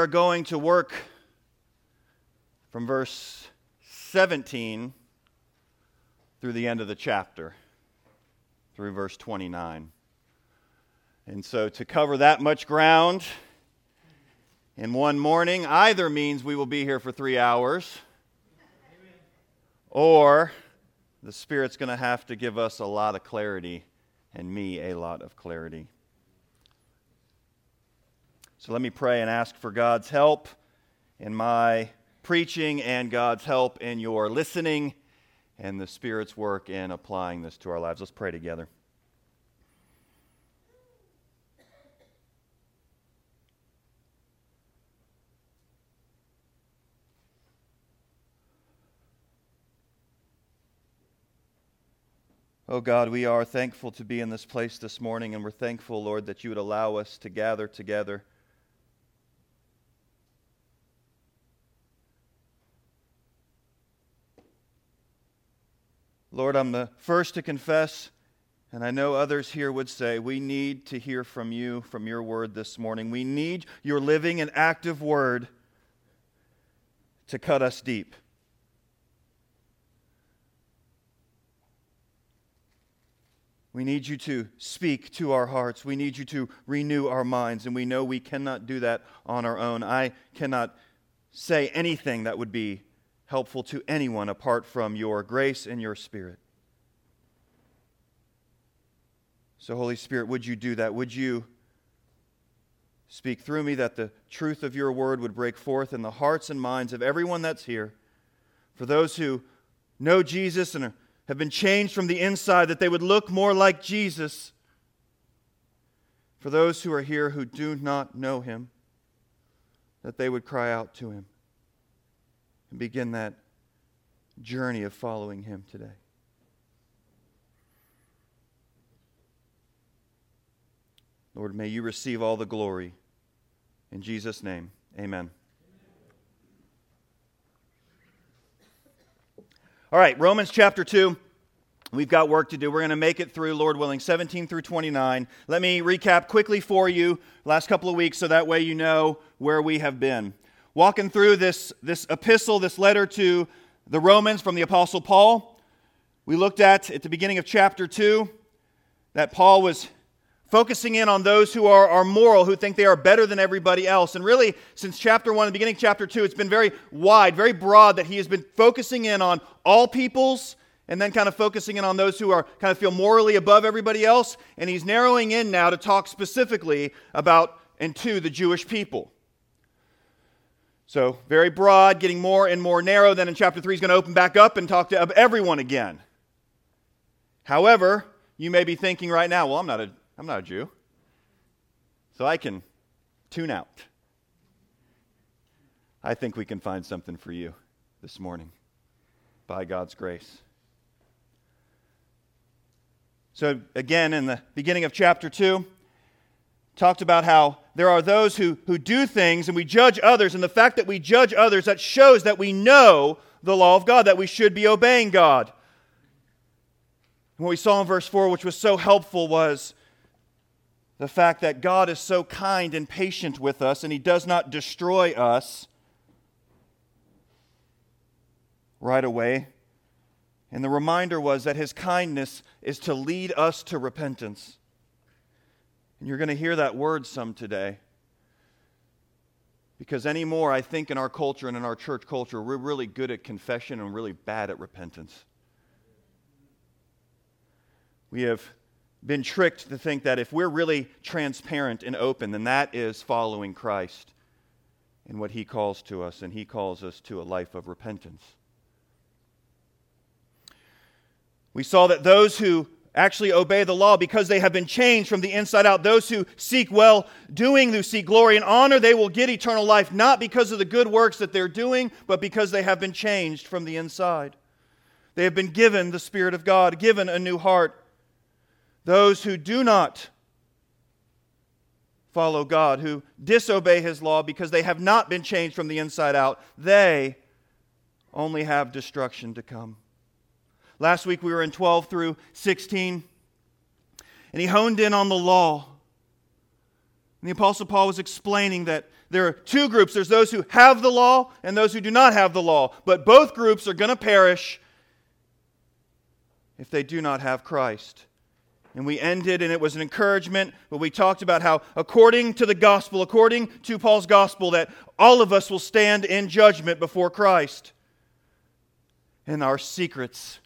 Are going to work from verse 17 through the end of the chapter, through verse 29. And so to cover that much ground in one morning either means we will be here for three hours, or the Spirit's going to have to give us a lot of clarity and me a lot of clarity. So let me pray and ask for God's help in my preaching and God's help in your listening and the Spirit's work in applying this to our lives. Let's pray together. Oh God, we are thankful to be in this place this morning, and we're thankful, Lord, that you would allow us to gather together. Lord, I'm the first to confess, and I know others here would say, we need to hear from you, from your word this morning. We need your living and active word to cut us deep. We need you to speak to our hearts. We need you to renew our minds, and we know we cannot do that on our own. I cannot say anything that would be helpful to anyone apart from your grace and your Spirit. So, Holy Spirit, would you do that? Would you speak through me that the truth of your word would break forth in the hearts and minds of everyone that's here? For those who know Jesus and have been changed from the inside, that they would look more like Jesus. For those who are here who do not know him, that they would cry out to him and begin that journey of following him today. Lord, may you receive all the glory. In Jesus' name, amen. All right, Romans chapter 2. We've got work to do. We're going to make it through, Lord willing, 17 through 29. Let me recap quickly for you last couple of weeks so that way you know where we have been. Walking through this, this epistle, this letter to the Romans from the Apostle Paul, we looked at at the beginning of chapter 2 that Paul was focusing in on those who are, are moral, who think they are better than everybody else. And really, since chapter 1, the beginning of chapter 2, it's been very wide, very broad that he has been focusing in on all peoples and then kind of focusing in on those who are kind of feel morally above everybody else. And he's narrowing in now to talk specifically about and to the Jewish people. So, very broad, getting more and more narrow. Then in chapter 3, he's going to open back up and talk to everyone again. However, you may be thinking right now, well, I'm not a I'm not a Jew. So I can tune out. I think we can find something for you this morning by God's grace. So, again, in the beginning of chapter 2, talked about how there are those who, who do things and we judge others, and the fact that we judge others, that shows that we know the law of God, that we should be obeying God. And what we saw in verse 4, which was so helpful, was the fact that God is so kind and patient with us and He does not destroy us right away. And the reminder was that His kindness is to lead us to repentance. And you're going to hear that word some today. Because anymore, I think in our culture and in our church culture, we're really good at confession and really bad at repentance. We have been tricked to think that if we're really transparent and open, then that is following Christ and what he calls to us, and he calls us to a life of repentance. We saw that those who actually obey the law because they have been changed from the inside out, those who seek well doing, who seek glory and honor, they will get eternal life, not because of the good works that they're doing, but because they have been changed from the inside. They have been given the Spirit of God, given a new heart, those who do not follow God, who disobey His law because they have not been changed from the inside out, they only have destruction to come. Last week we were in 12 through 16, and he honed in on the law. And the Apostle Paul was explaining that there are two groups there's those who have the law and those who do not have the law. But both groups are going to perish if they do not have Christ. And we ended, and it was an encouragement, but we talked about how, according to the gospel, according to Paul's gospel, that all of us will stand in judgment before Christ. And our secrets,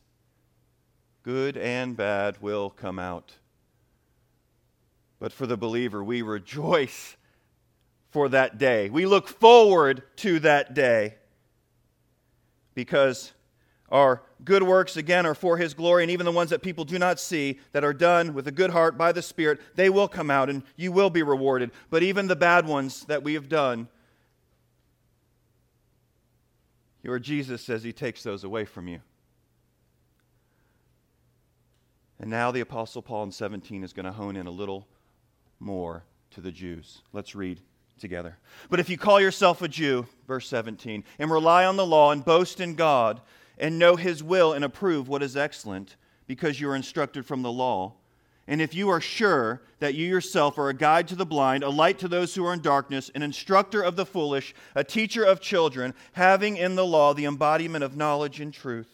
good and bad, will come out. But for the believer, we rejoice for that day. We look forward to that day because our good works, again, are for His glory, and even the ones that people do not see, that are done with a good heart by the Spirit, they will come out and you will be rewarded. But even the bad ones that we have done, your Jesus says He takes those away from you. And now the Apostle Paul in 17 is going to hone in a little more to the Jews. Let's read together. But if you call yourself a Jew, verse 17, and rely on the law and boast in God, and know his will and approve what is excellent, because you are instructed from the law. And if you are sure that you yourself are a guide to the blind, a light to those who are in darkness, an instructor of the foolish, a teacher of children, having in the law the embodiment of knowledge and truth.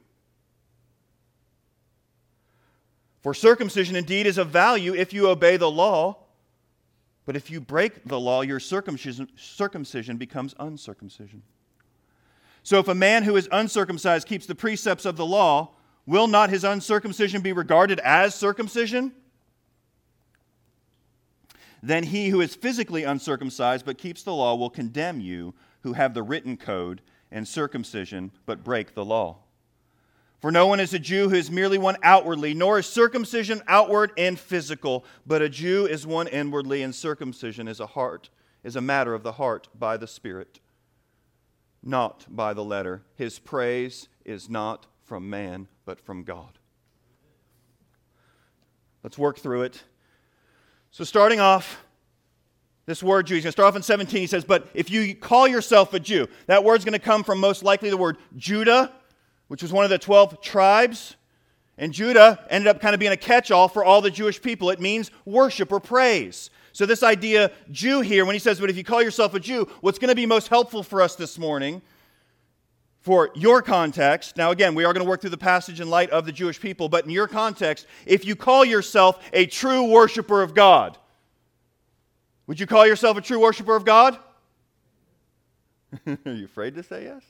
For circumcision indeed is of value if you obey the law, but if you break the law, your circumcision, circumcision becomes uncircumcision. So if a man who is uncircumcised keeps the precepts of the law, Will not his uncircumcision be regarded as circumcision? Then he who is physically uncircumcised but keeps the law will condemn you who have the written code and circumcision but break the law. For no one is a Jew who is merely one outwardly, nor is circumcision outward and physical, but a Jew is one inwardly, and circumcision is a heart, is a matter of the heart by the Spirit, not by the letter. His praise is not from man, but from God. Let's work through it. So, starting off, this word Jew, he's going to start off in 17. He says, But if you call yourself a Jew, that word's going to come from most likely the word Judah, which was one of the 12 tribes. And Judah ended up kind of being a catch all for all the Jewish people. It means worship or praise. So, this idea, Jew here, when he says, But if you call yourself a Jew, what's going to be most helpful for us this morning for your context, now again, we are going to work through the passage in light of the Jewish people, but in your context, if you call yourself a true worshiper of God, would you call yourself a true worshiper of God? are you afraid to say yes?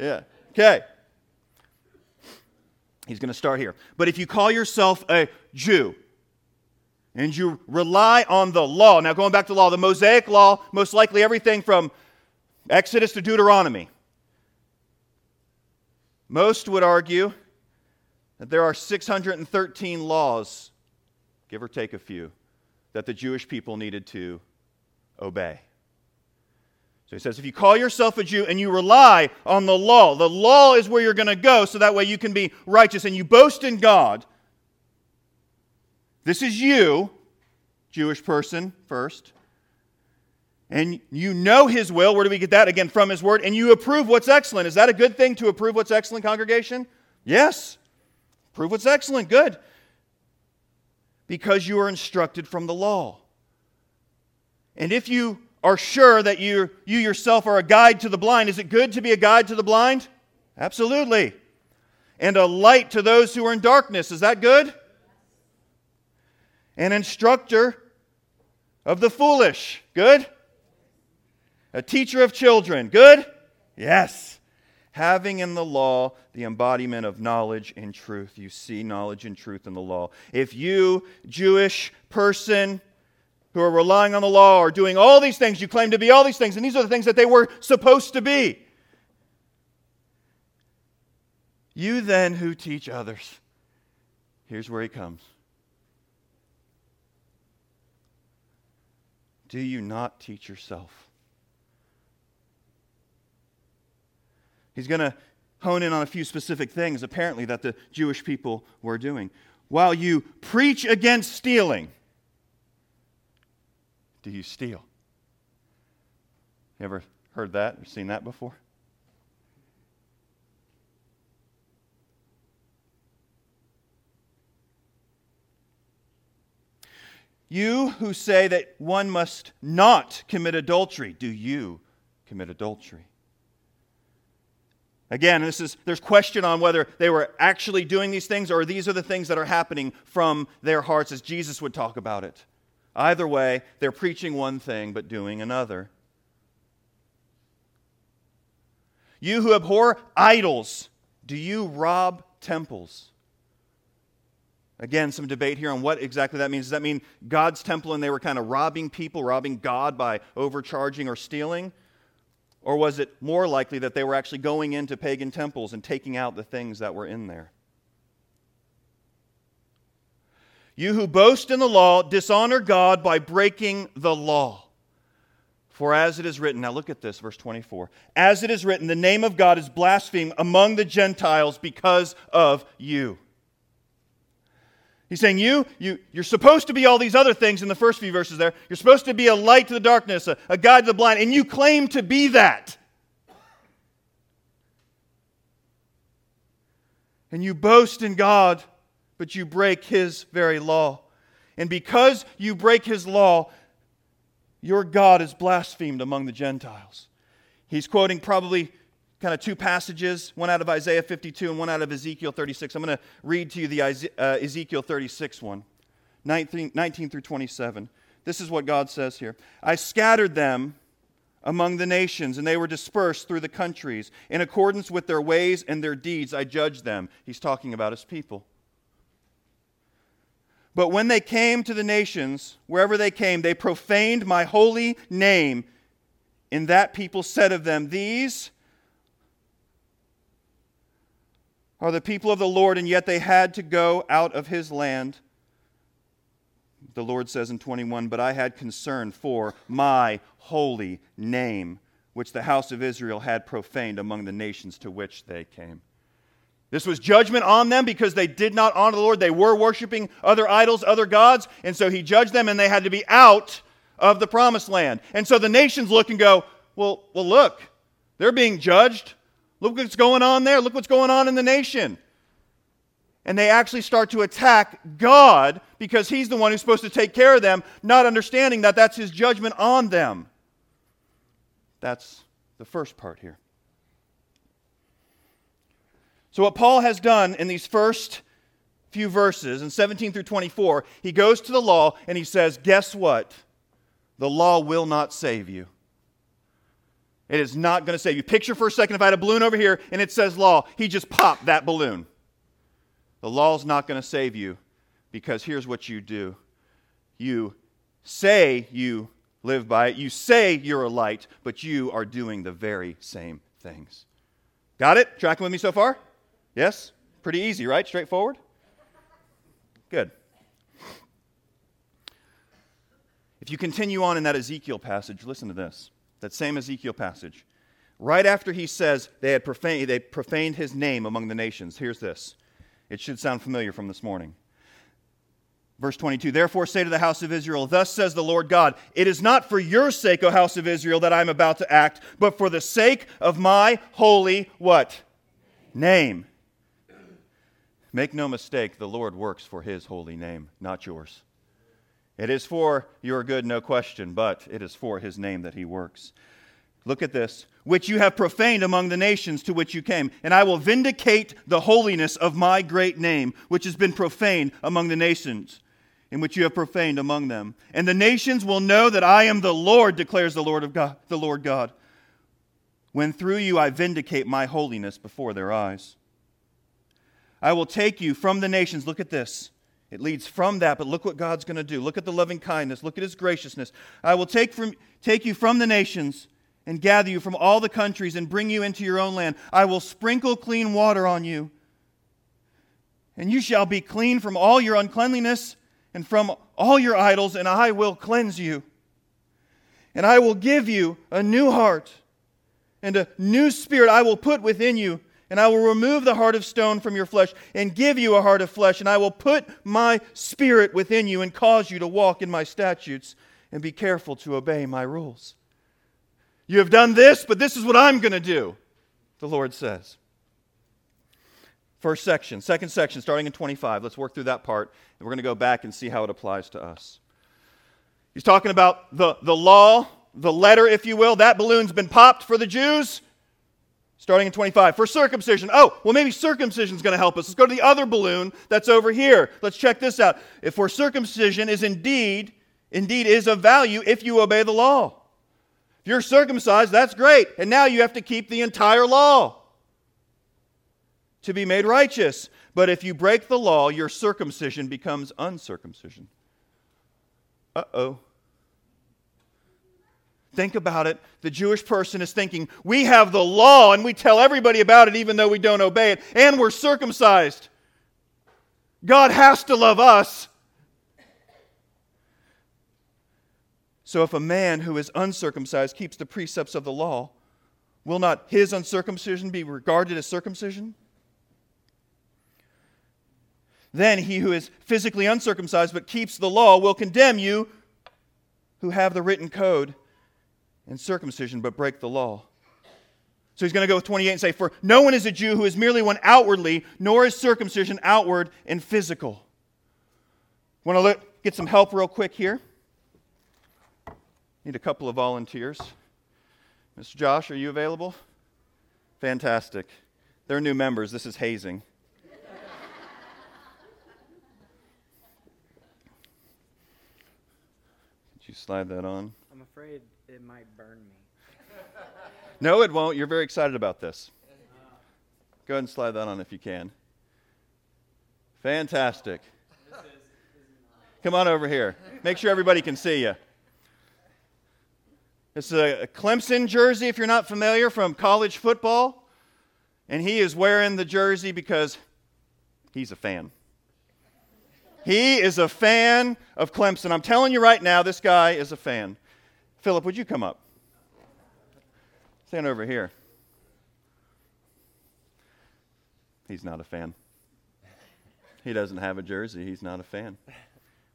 Yeah. Okay. He's going to start here. But if you call yourself a Jew, and you rely on the law. Now, going back to law, the Mosaic law, most likely everything from Exodus to Deuteronomy. Most would argue that there are 613 laws, give or take a few, that the Jewish people needed to obey. So he says, if you call yourself a Jew and you rely on the law, the law is where you're going to go so that way you can be righteous and you boast in God. This is you, Jewish person, first and you know his will. Where do we get that? Again, from his word. And you approve what's excellent. Is that a good thing to approve what's excellent, congregation? Yes. Prove what's excellent. Good. Because you are instructed from the law. And if you are sure that you, you yourself are a guide to the blind, is it good to be a guide to the blind? Absolutely. And a light to those who are in darkness. Is that good? An instructor of the foolish. Good? A teacher of children. Good? Yes. Having in the law the embodiment of knowledge and truth. You see knowledge and truth in the law. If you, Jewish person, who are relying on the law are doing all these things, you claim to be all these things, and these are the things that they were supposed to be. You then who teach others. Here's where he comes. Do you not teach yourself? He's going to hone in on a few specific things, apparently, that the Jewish people were doing. While you preach against stealing, do you steal? You ever heard that or seen that before? You who say that one must not commit adultery, do you commit adultery? Again, this is, there's question on whether they were actually doing these things or these are the things that are happening from their hearts as Jesus would talk about it. Either way, they're preaching one thing but doing another. You who abhor idols, do you rob temples? Again, some debate here on what exactly that means. Does that mean God's temple and they were kind of robbing people, robbing God by overcharging or stealing? Or was it more likely that they were actually going into pagan temples and taking out the things that were in there? You who boast in the law dishonor God by breaking the law. For as it is written, now look at this, verse 24. As it is written, the name of God is blasphemed among the Gentiles because of you. He's saying, you, you, you're supposed to be all these other things in the first few verses there. You're supposed to be a light to the darkness, a, a guide to the blind, and you claim to be that. And you boast in God, but you break His very law. And because you break His law, your God is blasphemed among the Gentiles. He's quoting probably kind of two passages, one out of Isaiah 52 and one out of Ezekiel 36. I'm going to read to you the uh, Ezekiel 36 one, 19, 19 through 27. This is what God says here I scattered them among the nations, and they were dispersed through the countries. In accordance with their ways and their deeds, I judged them. He's talking about his people. But when they came to the nations, wherever they came, they profaned my holy name. And that people said of them, These are the people of the Lord, and yet they had to go out of his land. The Lord says in 21, But I had concern for my holy name, which the house of Israel had profaned among the nations to which they came. This was judgment on them because they did not honor the Lord. They were worshiping other idols, other gods, and so he judged them and they had to be out of the promised land. And so the nations look and go, Well, well look, they're being judged. Look what's going on there. Look what's going on in the nation. And they actually start to attack God because He's the one who's supposed to take care of them, not understanding that that's His judgment on them. That's the first part here. So, what Paul has done in these first few verses, in 17 through 24, he goes to the law and he says, Guess what? The law will not save you. It is not going to save you. Picture for a second if I had a balloon over here and it says law, he just popped that balloon. The law is not going to save you because here's what you do you say you live by it, you say you're a light, but you are doing the very same things. Got it? Tracking with me so far? Yes? Pretty easy, right? Straightforward? Good. If you continue on in that Ezekiel passage, listen to this that same Ezekiel passage. Right after he says they had profaned, they profaned his name among the nations, here's this. It should sound familiar from this morning. Verse 22 Therefore say to the house of Israel, Thus says the Lord God, It is not for your sake, O house of Israel, that I am about to act, but for the sake of my holy what? Name. Make no mistake, the Lord works for his holy name, not yours. It is for your good, no question, but it is for his name that he works. Look at this, which you have profaned among the nations to which you came, and I will vindicate the holiness of my great name, which has been profaned among the nations, in which you have profaned among them. And the nations will know that I am the Lord, declares the Lord of God, the Lord God, when through you I vindicate my holiness before their eyes. I will take you from the nations, look at this, it leads from that, but look what God's going to do. Look at the loving kindness. Look at his graciousness. I will take, from, take you from the nations and gather you from all the countries and bring you into your own land. I will sprinkle clean water on you, and you shall be clean from all your uncleanliness and from all your idols, and I will cleanse you. And I will give you a new heart and a new spirit I will put within you. And I will remove the heart of stone from your flesh and give you a heart of flesh. And I will put my spirit within you and cause you to walk in my statutes and be careful to obey my rules. You have done this, but this is what I'm going to do, the Lord says. First section, second section, starting in 25. Let's work through that part, and we're going to go back and see how it applies to us. He's talking about the, the law, the letter, if you will. That balloon's been popped for the Jews starting in 25. For circumcision. Oh, well, maybe circumcision is going to help us. Let's go to the other balloon that's over here. Let's check this out. If for circumcision is indeed, indeed is of value if you obey the law. If you're circumcised, that's great. And now you have to keep the entire law to be made righteous. But if you break the law, your circumcision becomes uncircumcision. Uh oh. Think about it. The Jewish person is thinking, we have the law and we tell everybody about it even though we don't obey it, and we're circumcised. God has to love us. So if a man who is uncircumcised keeps the precepts of the law, will not his uncircumcision be regarded as circumcision? Then he who is physically uncircumcised but keeps the law will condemn you who have the written code and circumcision but break the law. So he's going to go with 28 and say, For no one is a Jew who is merely one outwardly, nor is circumcision outward and physical. Want to get some help real quick here? Need a couple of volunteers. Mr. Josh, are you available? Fantastic. They're new members. This is hazing. Could you slide that on? I'm afraid it might burn me. No, it won't. You're very excited about this. Go ahead and slide that on if you can. Fantastic. Come on over here. Make sure everybody can see you. This is a Clemson jersey, if you're not familiar, from college football. And he is wearing the jersey because he's a fan. He is a fan of Clemson. I'm telling you right now, this guy is a fan. Philip, would you come up? Stand over here. He's not a fan. He doesn't have a jersey. He's not a fan.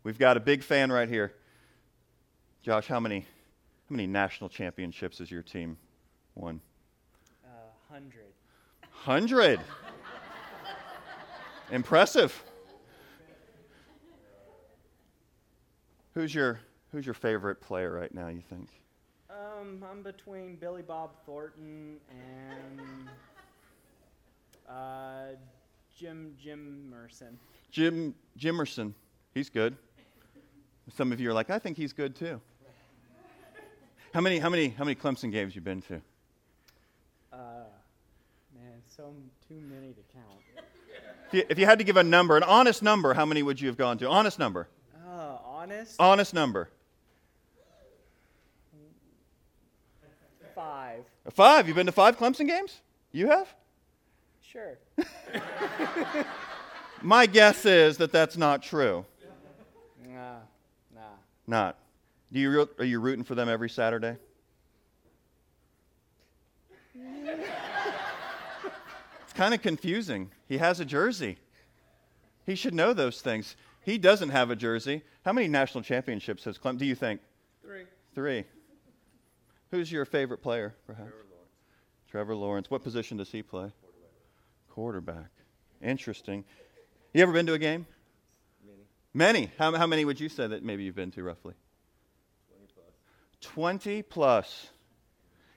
We've got a big fan right here. Josh, how many how many national championships has your team won? Uh, hundred. Hundred. Impressive. Who's your Who's your favorite player right now? You think? Um, I'm between Billy Bob Thornton and uh, Jim Jim Merson. Jim Jimerson. He's good. Some of you are like, I think he's good too. How many, how many, how many Clemson games you been to? Uh, man, so too many to count. If you, if you had to give a number, an honest number, how many would you have gone to? Honest number. Uh, honest? Honest number. Five. A five. You've been to five Clemson games? You have? Sure. My guess is that that's not true. Nah, nah. Not. Do you re- are you rooting for them every Saturday? it's kind of confusing. He has a jersey. He should know those things. He doesn't have a jersey. How many national championships has Clemson? Do you think? Three. Three. Who's your favorite player, perhaps? Trevor Lawrence. Trevor Lawrence. What position does he play? Quarterback. Quarterback. Interesting. You ever been to a game? Many. Many. How, how many would you say that maybe you've been to roughly? 20 plus. 20 plus.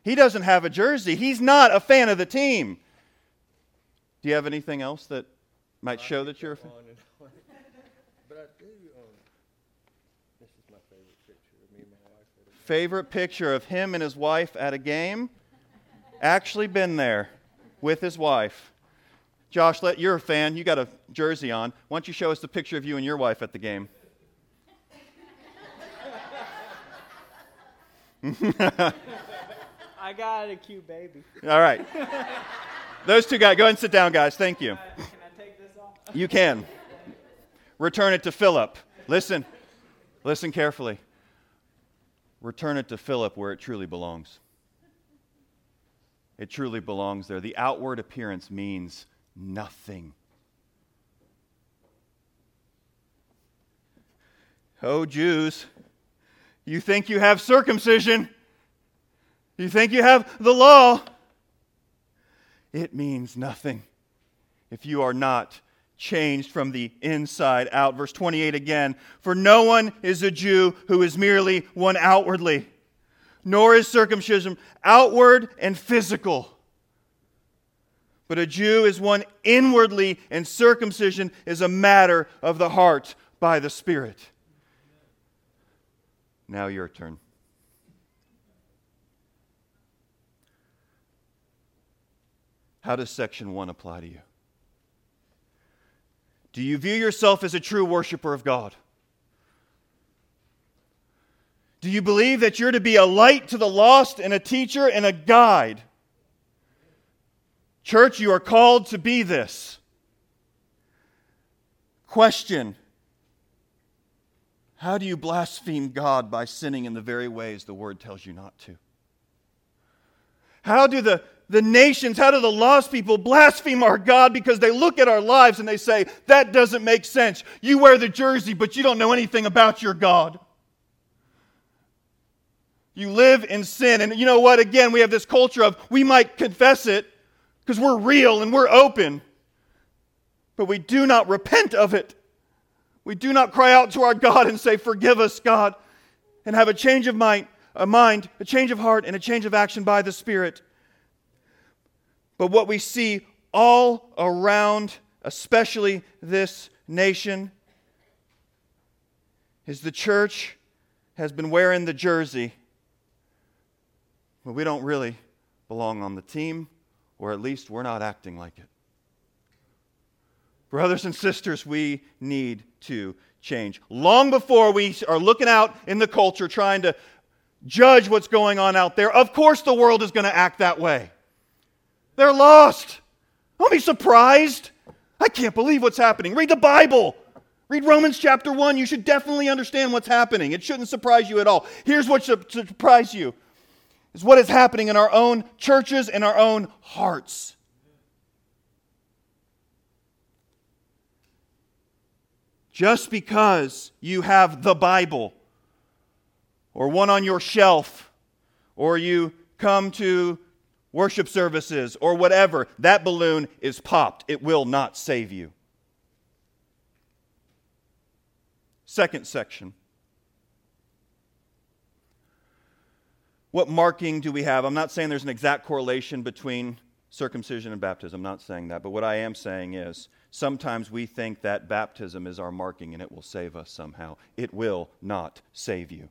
He doesn't have a jersey. He's not a fan of the team. Do you have anything else that might show that you're a fan? On and on. but I do. Um, this is my favorite picture of me and my wife. at a- Favorite picture of him and his wife at a game? Actually been there with his wife. Josh, let, you're a fan. You got a jersey on. Why don't you show us the picture of you and your wife at the game? I got a cute baby. All right. Those two guys, go ahead and sit down, guys. Thank you. Uh, can I take this off? You can. Return it to Philip. Listen. Listen carefully. Return it to Philip where it truly belongs. it truly belongs there. The outward appearance means nothing. Oh, Jews, you think you have circumcision, you think you have the law. It means nothing if you are not changed from the inside out. Verse 28 again For no one is a Jew who is merely one outwardly, nor is circumcision outward and physical. But a Jew is one inwardly, and circumcision is a matter of the heart by the Spirit. Now, your turn. How does section 1 apply to you? Do you view yourself as a true worshiper of God? Do you believe that you're to be a light to the lost and a teacher and a guide? Church, you are called to be this. Question How do you blaspheme God by sinning in the very ways the word tells you not to? How do the the nations, how do the lost people blaspheme our God because they look at our lives and they say, that doesn't make sense. You wear the jersey, but you don't know anything about your God. You live in sin. And you know what? Again, we have this culture of we might confess it because we're real and we're open, but we do not repent of it. We do not cry out to our God and say, Forgive us, God, and have a change of mind, a mind, a change of heart, and a change of action by the Spirit. But what we see all around, especially this nation, is the church has been wearing the jersey, but we don't really belong on the team, or at least we're not acting like it. Brothers and sisters, we need to change. Long before we are looking out in the culture trying to judge what's going on out there, of course the world is going to act that way. They're lost. Don't be surprised. I can't believe what's happening. Read the Bible. Read Romans chapter 1. You should definitely understand what's happening. It shouldn't surprise you at all. Here's what should surprise you is what is happening in our own churches and our own hearts. Just because you have the Bible or one on your shelf or you come to worship services, or whatever, that balloon is popped. It will not save you. Second section. What marking do we have? I'm not saying there's an exact correlation between circumcision and baptism. I'm not saying that. But what I am saying is sometimes we think that baptism is our marking and it will save us somehow. It will not save you.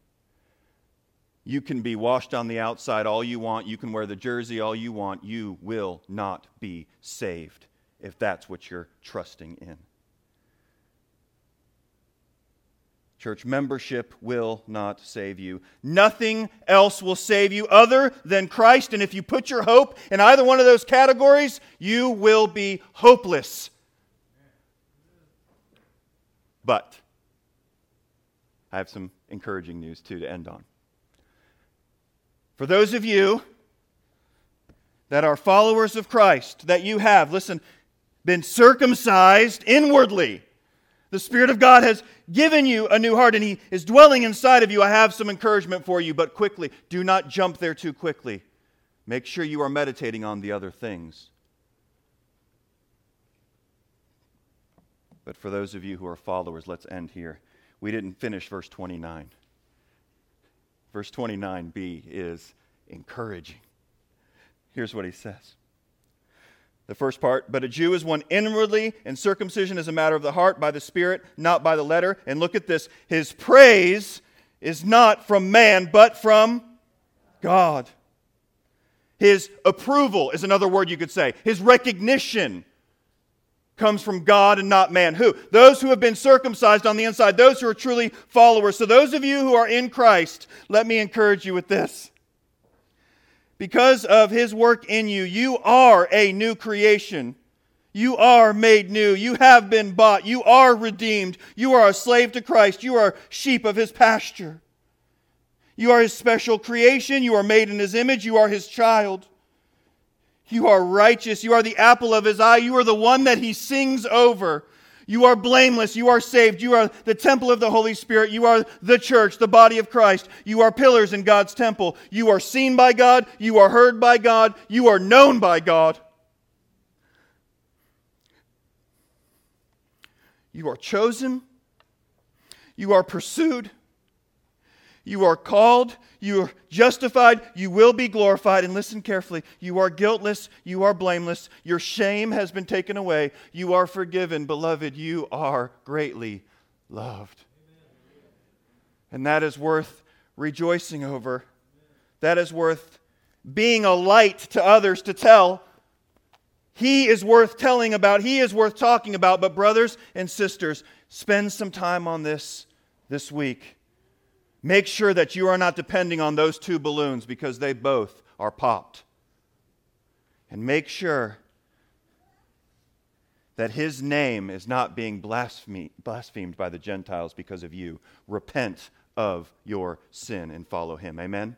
You can be washed on the outside all you want. You can wear the jersey all you want. You will not be saved if that's what you're trusting in. Church membership will not save you. Nothing else will save you other than Christ. And if you put your hope in either one of those categories, you will be hopeless. But I have some encouraging news, too, to end on. For those of you that are followers of Christ, that you have, listen, been circumcised inwardly. The Spirit of God has given you a new heart and He is dwelling inside of you. I have some encouragement for you, but quickly, do not jump there too quickly. Make sure you are meditating on the other things. But for those of you who are followers, let's end here. We didn't finish verse 29. Verse 29b is encouraging. Here's what he says. The first part, but a Jew is one inwardly, and circumcision is a matter of the heart by the Spirit, not by the letter. And look at this his praise is not from man, but from God. His approval is another word you could say. His recognition comes from God and not man. Who? Those who have been circumcised on the inside, those who are truly followers. So, those of you who are in Christ, let me encourage you with this. Because of his work in you, you are a new creation. You are made new. You have been bought. You are redeemed. You are a slave to Christ. You are sheep of his pasture. You are his special creation. You are made in his image. You are his child. You are righteous. You are the apple of his eye. You are the one that he sings over. You are blameless. You are saved. You are the temple of the Holy Spirit. You are the church, the body of Christ. You are pillars in God's temple. You are seen by God. You are heard by God. You are known by God. You are chosen. You are pursued. You are called, you are justified, you will be glorified. And listen carefully you are guiltless, you are blameless, your shame has been taken away, you are forgiven. Beloved, you are greatly loved. And that is worth rejoicing over. That is worth being a light to others to tell. He is worth telling about, he is worth talking about. But, brothers and sisters, spend some time on this this week. Make sure that you are not depending on those two balloons because they both are popped. And make sure that his name is not being blasphemed by the Gentiles because of you. Repent of your sin and follow him. Amen.